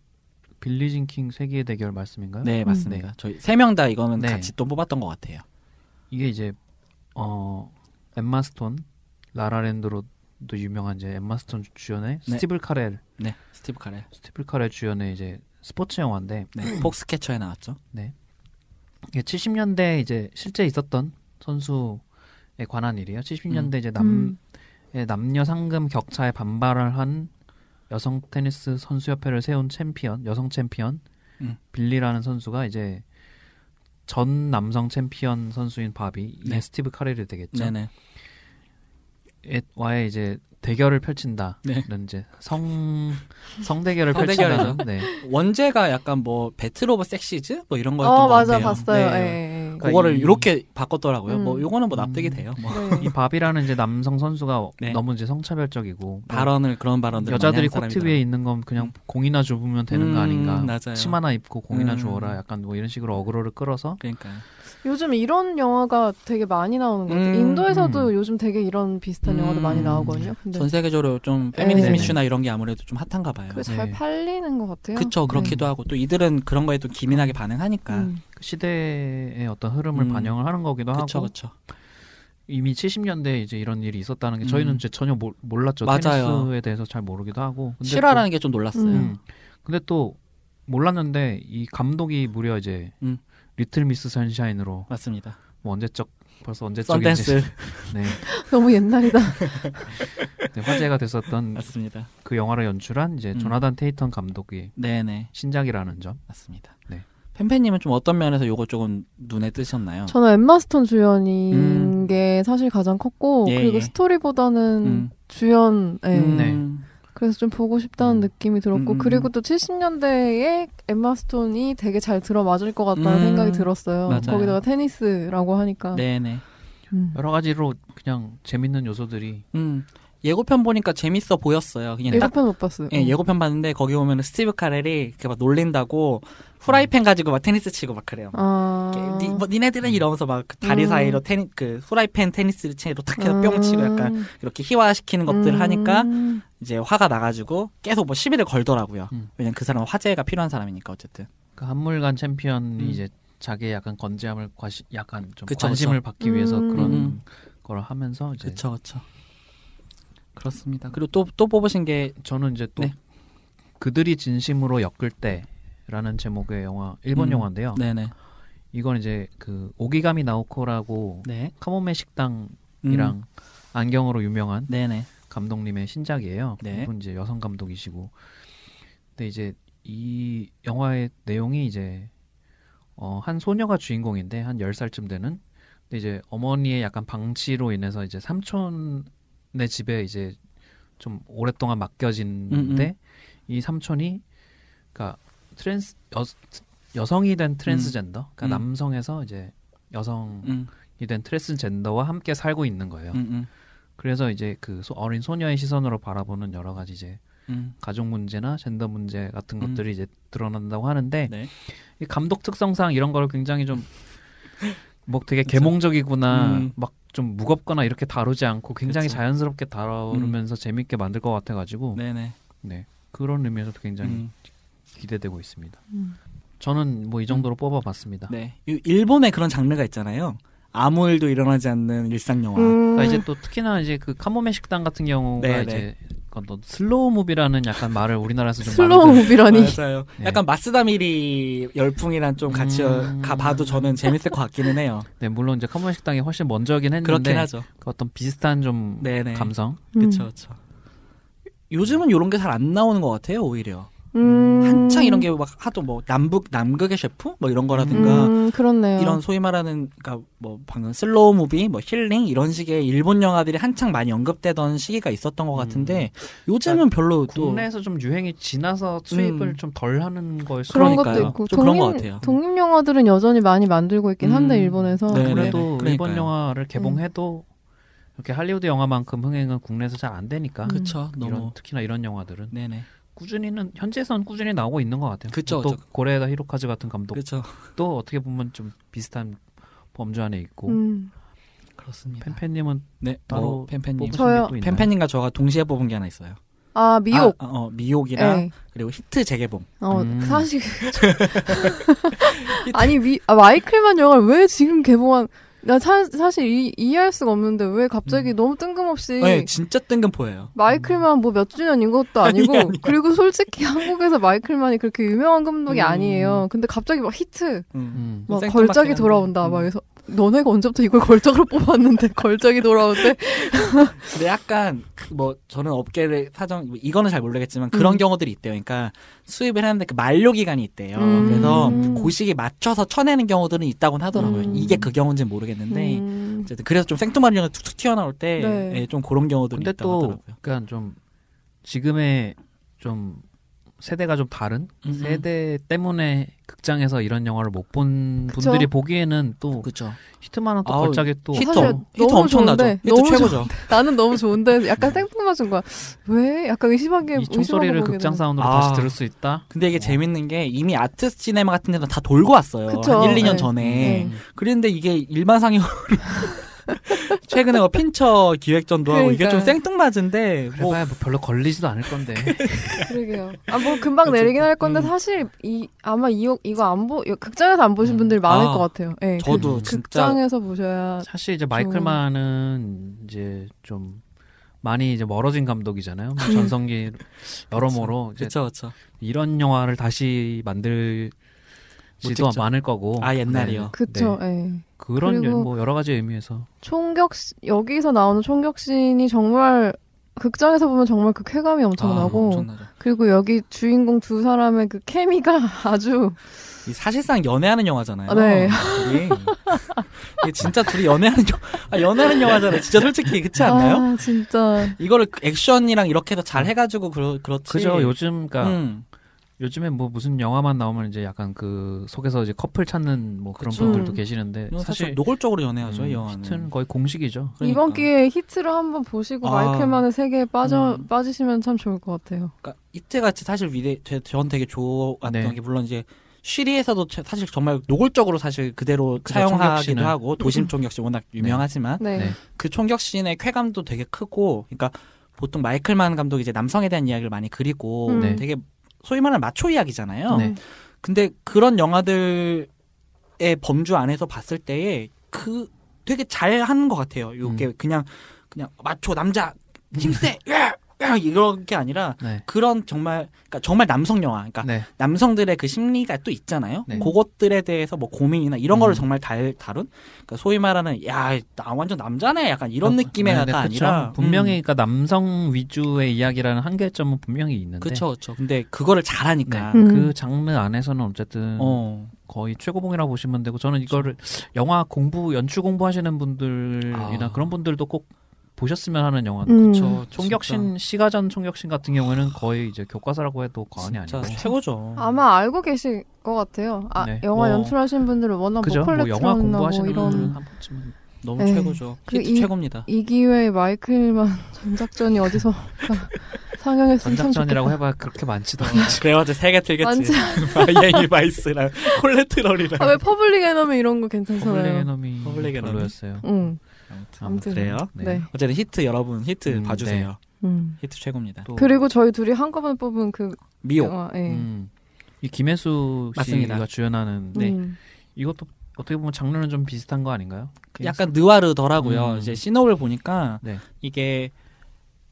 빌리 진 킹 세기의 대결 말씀인가요? 네, 맞습니다. 네. 저희 세 명 다 이거는 네. 같이 또 뽑았던 것 같아요. 이게 이제 어 엠마 스톤 라라랜드로도 유명한 이제 엠마 스톤 주연의 네. 스티브 카렐 네, 스티브 카렐. 스티브 카렐 주연의 이제 스포츠 영화인데 네, 폭스캐쳐에 나왔죠. 이게 70년대 이제 실제 있었던 선수에 관한 일이에요. 70년대 이제 남 음. 의 남녀 상금 격차에 반발을 한 여성 테니스 선수 협회를 세운 챔피언, 여성 챔피언 음. 빌리라는 선수가 이제 전 남성 챔피언 선수인 바비, 네. 스티브 카렐이 되겠죠. 네네. 에- 와의 이제 대결을 펼친다. 네. 이런 이제 성 성대결을 성대결이죠. 펼친다. 네. [LAUGHS] 원제가 약간 뭐 Battle of Sexes 뭐 이런 거였던 어 것 맞아 같아요. 봤어요. 네. 예. 그거를 이- 이렇게 바꿨더라고요. 음. 뭐 요거는 뭐 납득이 음. 돼요. 뭐 네. 이 바비라는 이제 남성 선수가 네. 너무 이제 성차별적이고 뭐 발언을 그런 발언들 여자들이 코트 위에 있는 건 그냥 음. 공이나 줍으면 되는 거 아닌가. 맞아요. 치마나 입고 공이나 음. 주어라. 약간 뭐 이런 식으로 어그로를 끌어서 그러니까 요즘 이런 영화가 되게 많이 나오는 것 같아요. 음, 인도에서도 음. 요즘 되게 이런 비슷한 음. 영화도 많이 나오거든요. 근데 전 세계적으로 좀 페미니즘 네. 이슈나 이런 게 아무래도 좀 핫한가 봐요. 그게 잘 네. 팔리는 것 같아요. 그쵸 그렇기도 하고 또 이들은 그런 거에 또 기민하게 반응하니까. 음. 그 시대의 어떤 흐름을 음. 반영을 하는 거기도 그쵸 하고 그쵸. 이미 70년대에 이제 이런 일이 있었다는 게 저희는 음. 이제 전혀 몰, 몰랐죠. 맞아요. 테니스에 대해서 잘 모르기도 하고. 근데 실화라는 게 좀 놀랐어요. 또, 음. 음. 근데 또 몰랐는데 이 감독이 무려 이제 음. 리틀 미스 선샤인으로 맞습니다. 뭐 언제적 벌써 언제적인지 썬댄스 [LAUGHS] 네, [LAUGHS] 너무 옛날이다. 네, 화제가 됐었던 맞습니다. 그 영화를 연출한 이제 음. 조나단 테이턴 감독이 네네 신작이라는 점. 맞습니다. 네. 팬팬님은 좀 어떤 면에서 요거 조금 눈에 뜨셨나요? 저는 엠마 스톤 주연인 음. 게 사실 가장 컸고 예, 그리고 예. 스토리보다는 음. 주연 예. 음. 네. 그래서 좀 보고 싶다는 음. 느낌이 들었고 음, 음, 그리고 또 70년대에 엠마 스톤이 되게 잘 들어맞을 것 같다는 음. 생각이 들었어요. 맞아요. 거기다가 테니스라고 하니까. 네네. 음. 여러 가지로 그냥 재밌는 요소들이 음. 예고편 보니까 재밌어 보였어요. 그냥 딱 예고편 못 봤어요. 예, 어. 예고편 봤는데 거기 보면 스티브 카렐이 이렇게 막 놀린다고 후라이팬 가지고 막 테니스 치고 막 그래요. 아. 니, 뭐 니네들은 이러면서 막그 다리 음. 사이로 테니 그 후라이팬 테니스 채로 탁 해서 뿅 치고 약간 음. 이렇게 희화시키는 것들을 하니까 음. 이제 화가 나가지고 계속 뭐 시비를 걸더라고요. 음. 왜냐면 그 사람은 화제가 필요한 사람이니까 어쨌든. 그 한물간 챔피언이 음. 이제 자기의 약간 건재함을 과시, 약간 좀 그쵸, 관심을 받기 위해서 음. 그런 음. 걸 하면서 이제 그쵸 그쵸. 그렇습니다. 그리고 또 또 뽑으신 게 저는 이제 또 네. 그들이 진심으로 엮을 때라는 제목의 영화 일본 음. 영화인데요. 네네 이건 이제 그 오기가미 나오코라고 네 카모메 식당이랑 음. 안경으로 유명한 네네 감독님의 신작이에요. 네. 이분 이제 여성 감독이시고. 근데 이제 이 영화의 내용이 이제 어, 한 소녀가 주인공인데 한 10살쯤 되는 근데 이제 어머니의 약간 방치로 인해서 이제 삼촌 의 집에 이제 좀 오랫동안 맡겨진데 음, 음. 이 삼촌이 그러니까 트랜스 여, 여성이 된 트랜스젠더 그러니까 음. 남성에서 이제 여성이 음, 된 트랜스젠더와 함께 살고 있는 거예요. 그래서 이제 그 소- 어린 소녀의 시선으로 바라보는 여러 가지 이제 음. 가족 문제나 젠더 문제 같은 음. 것들이 이제 드러난다고 하는데 네. 이 감독 특성상 이런 걸 굉장히 좀 [LAUGHS] 뭐 되게 그쵸. 계몽적이구나 음. 막 좀 무겁거나 이렇게 다루지 않고 굉장히 그쵸. 자연스럽게 다루면서 재밌게 만들 것 같아가지고 네네. 네 그런 의미에서도 굉장히 음, 기대되고 있습니다. 음. 저는 뭐 이 정도로 뽑아봤습니다. 네. 이 일본에 그런 장르가 있잖아요. 아무 일도 일어나지 않는 일상 영화. 음. 그러니까 이제 또 특히나 이제 그 카모메 식당 같은 경우가 네, 이제 어떤 slow movie라는 약간 말을 우리나라에서 좀 slow 많이들- movie라니. 맞아요. 네. 약간 마스다 미리 열풍이랑 좀 같이 음. 가 봐도 저는 재밌을 것 같기는 해요. [LAUGHS] 네 물론 이제 카모메 식당이 훨씬 먼저긴 했는데 그렇긴 하죠. 그 어떤 비슷한 좀 네네. 감성 그쵸, 그쵸. 요즘은 이런 게 잘 안 나오는 것 같아요, 오히려. 음. 한창 이런 게 막 하도 뭐 남북 남극의 셰프 뭐 이런 거라든가 음, 그렇네요. 이런 소위 말하는 그러니까 뭐 방금 slow movie 뭐 힐링 이런 식의 일본 영화들이 한창 많이 언급되던 시기가 있었던 것 같은데 요즘은 별로 또 국내에서 좀 유행이 지나서 수입을 음. 좀 덜 하는 걸 수도 그런 그러니까요. 것도 있고 좀 그런 것 독립, 같아요. 독립 영화들은 여전히 많이 만들고 있긴 한데 음. 일본에서 네, 그래도 네, 네. 일본 그러니까요. 영화를 개봉해도 이렇게 할리우드 영화만큼 흥행은 국내에서 잘 안 되니까 음. 그쵸 이런 너무 특히나 이런 영화들은 네네 꾸준히는 현재선 꾸준히 나오고 있는 것 같아요. 그쵸, 또 그쵸. 고레에다 히로카즈 같은 감독도 그렇죠 어떻게 보면 좀 비슷한 범주 안에 있고 음. 그렇습니다. 펜펜님은 네, 따로 뭐 펜펜님 뽑으신 저요. 펜펜님과 저가 동시에 뽑은 게 하나 있어요. 아 미옥. 아, 어, 미옥이랑 네. 그리고 히트 재개봉. 어 음. 사실 [LAUGHS] 아니 미 아, 마이클 만 영화를 왜 지금 개봉한 나 사, 사실 이, 이해할 수가 없는데 왜 갑자기 너무 뜬금없이 네, 진짜 뜬금포예요. 마이클 만 뭐 몇 주년인 것도 아니고 아니. 그리고 솔직히 한국에서 마이클 만이 그렇게 유명한 감독이 음. 아니에요. 근데 갑자기 막 히트 음. 음. 막 생뚱맞긴 걸작이. 돌아온다 음. 막 그래서 너네가 언제부터 이걸 걸작으로 뽑았는데 [LAUGHS] 걸작이 돌아오는데 근데 약간 그 뭐 저는 업계를 사정 뭐 이거는 잘 모르겠지만 그런 음. 경우들이 있대요. 그러니까 수입을 했는데 그 만료 기간이 있대요. 음. 그래서 그 시기 맞춰서 쳐내는 경우들은 있다고는 하더라고요. 음. 이게 그 경우인지는 모르겠는데 음. 어쨌든 그래서 좀 생뚱맞은 영화 툭툭 튀어나올 때 네. 예, 좀 그런 경우들이 있다고 또 하더라고요. 그러니까 좀 지금의 좀 세대가 좀 다른 음, 음. 세대 때문에 극장에서 이런 영화를 못본 그쵸. 분들이 보기에는 또 그렇죠. 히트만은 또 아우, 걸작이 또 히트, 히트 너무 엄청나죠. 좋은데, 히트 너무 최고죠. [LAUGHS] 나는 너무 좋은데 약간 생뚱맞은 거야. 왜? 약간 의심하게 총소리를 극장. 사운드로 아. 다시 들을 수 있다. 근데 이게 재밌는 게 이미 아트 시네마 같은 데는 다 돌고 왔어요. 그쵸. 한 1, 2년 네. 전에. 네. 그런데 이게 일반 상영으로 [LAUGHS] 최근에 뭐 핀처 기획전도 하고 이게 좀. 생뚱맞은데 뭐 그래봐야 뭐 별로 걸리지도 않을 건데. [LAUGHS] 그러게요. 아 뭐 금방 내리긴 할 건데 음. 사실 이 아마 이 이거 안 보 극장에서 안 보신 음. 분들이 많을 아, 것 같아요. 예. 저도 그, 진짜 극장에서 보셔야 사실 이제 마이클만은 이제 좀 많이 이제 멀어진 감독이잖아요. 뭐 음. 전성기 여러모로 그쵸 그쵸. 이런 영화를 다시 만들 지도 찍죠. 많을 거고. 아, 옛날이요? 네. 그쵸. 네. 예. 그런 뭐 여러 가지 의미에서 총격 시- 여기서 나오는 총격신이 정말 극장에서 보면 정말 그 쾌감이 엄청나고 아, 엄청나죠. 그리고 여기 주인공 두 사람의 그 케미가 [LAUGHS] 아주 이 사실상 연애하는 영화잖아요. 아, 네. 둘이. 이게 진짜 둘이 연애하는 영 아, 연애하는 영화잖아요. 진짜 솔직히 그렇지 않나요? 아 진짜 이거를 액션이랑 이렇게 해서 잘 해가지고 그러, 그렇지. 그죠 요즘 그러니까 음. 요즘에 뭐 무슨 영화만 나오면 이제 약간 그 속에서 이제 커플 찾는 뭐 그런 그쵸. 분들도 음. 계시는데 사실 사실 노골적으로 연애하죠, 이 음, 영화는. 히트는 거의 공식이죠. 그러니까. 이번 기회에 히트를 한번 보시고 아. 마이클만의 세계에 빠져 음. 빠지시면 참 좋을 것 같아요. 그러니까 이때 같이 사실 위대 제- 전 되게 좋았던 네. 게 물론 이제 쉬리에서도 차- 사실 정말 노골적으로 사실 그대로 그죠, 사용하기도. 하고 도심 총격신 워낙 유명하지만 네. 네. 그 총격신의 쾌감도 되게 크고 그러니까 보통 마이클만 감독이 이제 남성에 대한 이야기를 많이 그리고 음. 네. 되게 소위 말하는 마초 이야기잖아요. 네. 근데 그런 영화들의 범주 안에서 봤을 때에 그 되게 잘 하는 것 같아요. 요게 음. 그냥 그냥 마초 남자 힘세 야! 야! 이런 게 아니라 네. 그런 정말 그러니까 정말 남성 영화 그러니까 네. 남성들의 그 심리가 또 있잖아요. 네. 그것들에 대해서 뭐 고민이나 이런 거를 음. 정말 달, 다룬 그러니까 소위 말하는 야 나 완전 남자네 약간 이런 어, 느낌의가 네, 네, 그쵸. 아니라 분명히 그러니까 남성 위주의 이야기라는 한계점은 분명히 있는데 그렇죠 그렇죠. 근데 그거를 잘하니까 네. 음. 그 장르 안에서는 어쨌든 어 거의 최고봉이라고 보시면 되고 저는 이거를 영화 공부 연출 공부하시는 분들이나 아. 그런 분들도 꼭 보셨으면 하는 영화. 음. 저 총격신 시가전 총격신 같은 경우에는 거의 이제 교과서라고 해도 과언이 진짜 아니고. 최고죠. 아마 알고 계실 것 같아요. 아, 네. 영화 뭐, 연출하신 분들은 워낙 그죠? 뭐뭐 영화 뭐 공부하시는 이런 분들은 한 번쯤은 너무 네. 최고죠. 그 히트 이- 최고입니다. 이 기회에 마이클만 [LAUGHS] 전작전이 어디서 [LAUGHS] 상영했으면 참 전작전이라고. 해봐 그렇게 많지도 않지. 그래가지고 세개 틀겠지. 마이애미 바이스랑 [LAUGHS] 콜레트럴이랑. 아, 왜 퍼블릭 에너미 이런 거 퍼블릭 괜찮잖아요. 에너미 퍼블릭 에너미. 별로였어요. 응. 아무튼, 아무튼. 그래요. 네. 네. 어쨌든 히트 여러분 히트 음, 봐주세요. 음. 히트 최고입니다. 또 그리고 저희 둘이 한꺼번에 뽑은 그 미옥. 영화, 예. 음, 이 김혜수 맞습니다. 씨가 주연하는 네. 음. 이것도 어떻게 보면 장르는 좀 비슷한 거 아닌가요? 약간 느와르더라고요. 음. 이제 시노를 보니까 네. 이게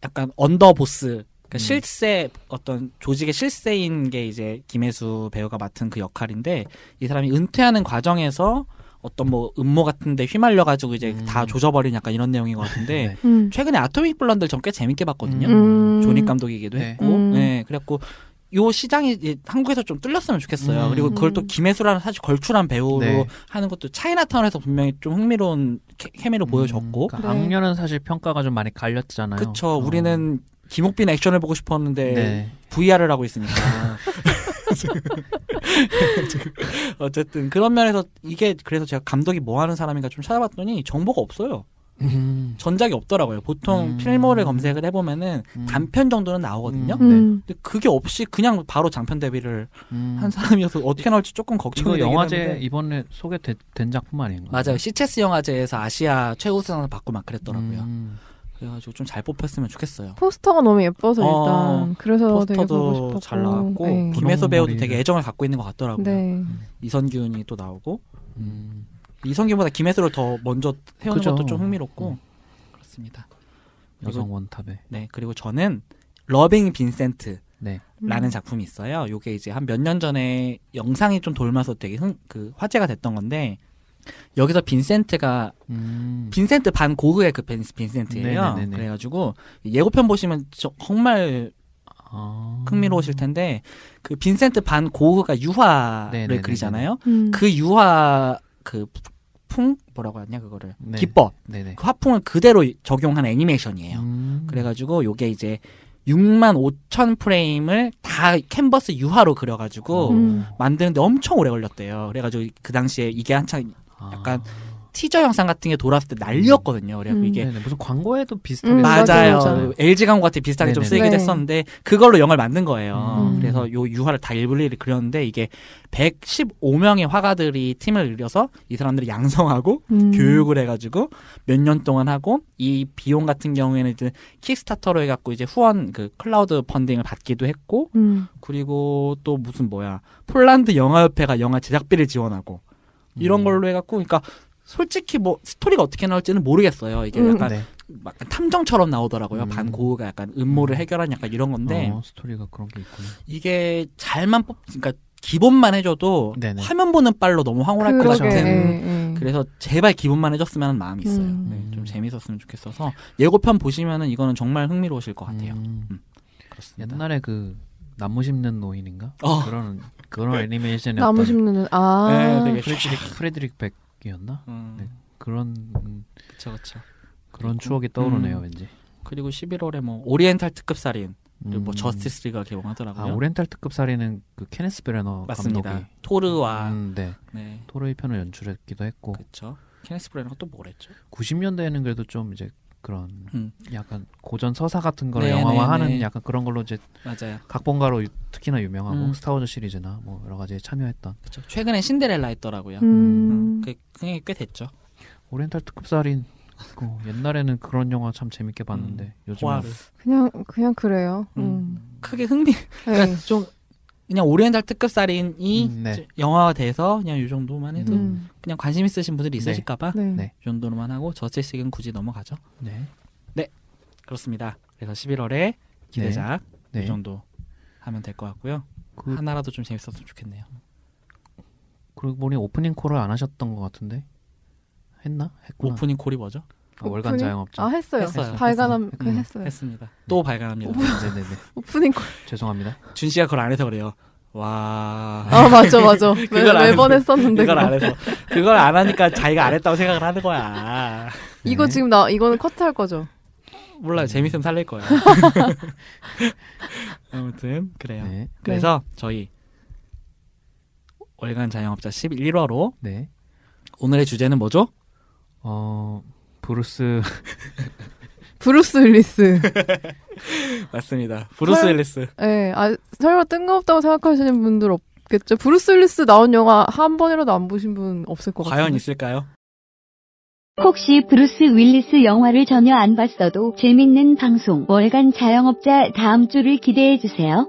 약간 언더보스. 그러니까 음. 실세 어떤 조직의 실세인 게 이제 김혜수 배우가 맡은 그 역할인데 이 사람이 은퇴하는 과정에서 어떤 뭐 음모 같은데 휘말려 가지고 이제 음. 다 조져버린 약간 이런 내용인 것 같은데 네. 음. 최근에 아토믹 블런드를 전꽤 재밌게 봤거든요. 음. 조닉 감독이기도 네. 했고, 음. 네, 그래갖고 요 시장이 이제 한국에서 좀 뚫렸으면 좋겠어요. 음. 그리고 그걸 또 음. 김혜수라는 사실 걸출한 배우로 네. 하는 것도 차이나타운에서 분명히 좀 흥미로운 케, 케미로 보여줬고, 음, 그러니까 네. 악녀는 사실 평가가 좀 많이 갈렸잖아요. 그쵸. 어. 우리는 김옥빈 액션을 보고 싶었는데 네. VR을 하고 있으니까. [LAUGHS] [LAUGHS] 어쨌든 그런 면에서 이게 그래서 제가 감독이 뭐 하는 사람인가 좀 찾아봤더니 정보가 없어요. 음. 전작이 없더라고요. 보통 음. 필모를 검색을 해보면은 음. 단편 정도는 나오거든요. 음. 음. 근데 그게 없이 그냥 바로 장편 데뷔를 음. 한 사람이어서 어떻게 나올지 조금 걱정이 이거 되긴 영화제 하는데. 이번에 소개된 작품 아닌가요? 맞아요. 시체스 영화제에서 아시아 최우수상을 받고 막 그랬더라고요. 음. 그래가지고 좀 잘 뽑혔으면 좋겠어요. 포스터가 너무 예뻐서 어, 일단 그래서 되게 보고 포스터도 싶었고 잘 나왔고 네. 김혜수 배우도. 되게 애정을 갖고 있는 것 같더라고요. 네. 이선균이 또 나오고 음. 이선균보다 김혜수를 더 먼저 세우는 그죠. 것도 좀 흥미롭고 음. 그렇습니다. 여성 원탑에. 네 그리고 저는 러빙 빈센트 네. 라는 작품이 있어요. 요게 이제 한 몇 년 전에 영상이 좀 돌면서 되게 흥, 그 화제가 됐던 건데 여기서 빈센트가 음. 빈센트 반 고흐의 그 빈, 빈센트예요. 네네네네. 그래가지고 예고편 보시면 저- 정말 아. 흥미로우실 텐데 그 빈센트 반 고흐가 유화를 네네네네. 그리잖아요. 음. 그 유화 그 풍 뭐라고 하냐 그거를 네. 기법 네네. 그 화풍을 그대로 적용한 애니메이션이에요. 음. 그래가지고 요게 이제 6만 5천 프레임을 다 캔버스 유화로 그려가지고 음. 만드는데 엄청 오래 걸렸대요. 그래가지고 그 당시에 이게 한창 아. 약간 티저 영상 같은 게 돌았을 때 난리였거든요. 그래갖고 음. 이게 네네. 무슨 광고에도 비슷하게 음, 맞아요. 맞아요, 맞아요. LG 광고 같은 비슷하게 좀 네네네. 쓰이긴 네. 했었는데 그걸로 영화를 만든 거예요. 음. 그래서 요 유화를 다 일일이 그렸는데 이게 115명의 화가들이 팀을 이뤄서 이 사람들이 양성하고 음. 교육을 해가지고 몇 년 동안 하고 이 비용 같은 경우에는 이제 킥스타터로 해갖고 이제 후원 그 클라우드 펀딩을 받기도 했고 음. 그리고 또 무슨 뭐야 폴란드 영화협회가 영화 제작비를 지원하고 이런 음. 걸로 해갖고 그러니까 솔직히 뭐 스토리가 어떻게 나올지는 모르겠어요. 이게 음. 약간 네. 막 탐정처럼 나오더라고요. 음. 반고흐가 약간 음모를 음. 해결한 약간 이런 건데 어, 스토리가 그런 게 있구나. 이게 잘만 뽑, 그러니까 기본만 해줘도 네네. 화면 보는 빨로 너무 황홀할 것 그러게. 같은. 예, 예. 그래서 제발 기본만 해줬으면 하는 마음이 있어요. 음. 네, 좀 재밌었으면 좋겠어서 예고편 보시면은 이거는 정말 흥미로우실 것 같아요. 음. 그렇습니다. 옛날에 그 나무 심는 노인인가? 어. 그런 그런 애니메이션이었던 나무 심는 아 네, 되게 프레드릭 [LAUGHS] 프레드릭 백이었나? 음, 네. 그런 음, 그쵸 그쵸. 그런 추억이 떠오르네요, 음. 왠지. 그리고 11월에 뭐 오리엔탈 특급 살인 그리고 뭐 음. 저스티스 리가 개봉하더라고요. 아, 오렌탈 특급 살인은 그 케네스 브레너 맞습니다. 감독이 토르와 음, 네. 네 토르의 편을 연출했기도 했고 그쵸. 케네스 브레너가 또 뭐랬죠? 90년대에는 그래도 좀 이제 그런 음. 약간 고전 서사 같은 거를 네, 영화화하는 네, 네. 약간 그런 걸로 이제 맞아요. 각본가로 유- 특히나 유명하고 음. 스타워즈 시리즈나 뭐 여러 가지에 참여했던 그쵸. 최근에 신데렐라 했더라고요. 음. 그, 그게 꽤 됐죠. 오리엔탈 특급 살인 그 옛날에는 그런 영화 참 재밌게 봤는데 요즘 은 호화를 그냥 그냥 그래요. 음. 음. 크게 흥미 네. 그러니까 좀 그냥 오리엔탈 특급 살인이 음, 네. 영화가 돼서 그냥 이 정도만 해도 음. 그냥 관심 있으신 분들이 있으실까봐 네. 네. 이 정도로만 하고 저스티스는 굳이 넘어가죠. 네. 그렇습니다. 그래서 11월에 기대작 네. 이 정도 하면 될 것 같고요. 그, 하나라도 좀 재밌었으면 좋겠네요. 그러고 보니 오프닝 콜을 안 하셨던 것 같은데 했나? 했구나. 오프닝 콜이 뭐죠? 아, 월간 오프닝? 자영업자. 아 했어요. 했어요. 발간함 그 음. 했어요. 했습니다. 또 발간합니다. 네네네. [LAUGHS] 오프닝 콜. 죄송합니다. 준 씨가 그걸 안 해서 그래요. 와. 아 맞아 맞아. [LAUGHS] 매, 매번 해서. 했었는데 그걸. 안 해서 그걸 안 하니까 자기가 안 했다고 생각을 하는 거야. [LAUGHS] 이거 네. 지금 나 이거는 커트할 거죠. 몰라요. 음. 재밌으면 살릴 거야. 아무튼 그래요. 네. 그래서 저희 월간 자영업자 11화로 네. 오늘의 주제는 뭐죠? 어 브루스 [LAUGHS] 브루스 윌리스. [LAUGHS] 맞습니다. 브루스 헐. 앨리스. 예, 아, 설마 뜬금없다고 생각하시는 분들 없겠죠. 브루스 윌리스 나온 영화 한 번이라도 안 보신 분 없을 것 같아요. 과연 있을까요? 혹시 브루스 윌리스 영화를 전혀 안 봤어도 재밌는 방송 월간 자영업자 다음 주를 기대해 주세요.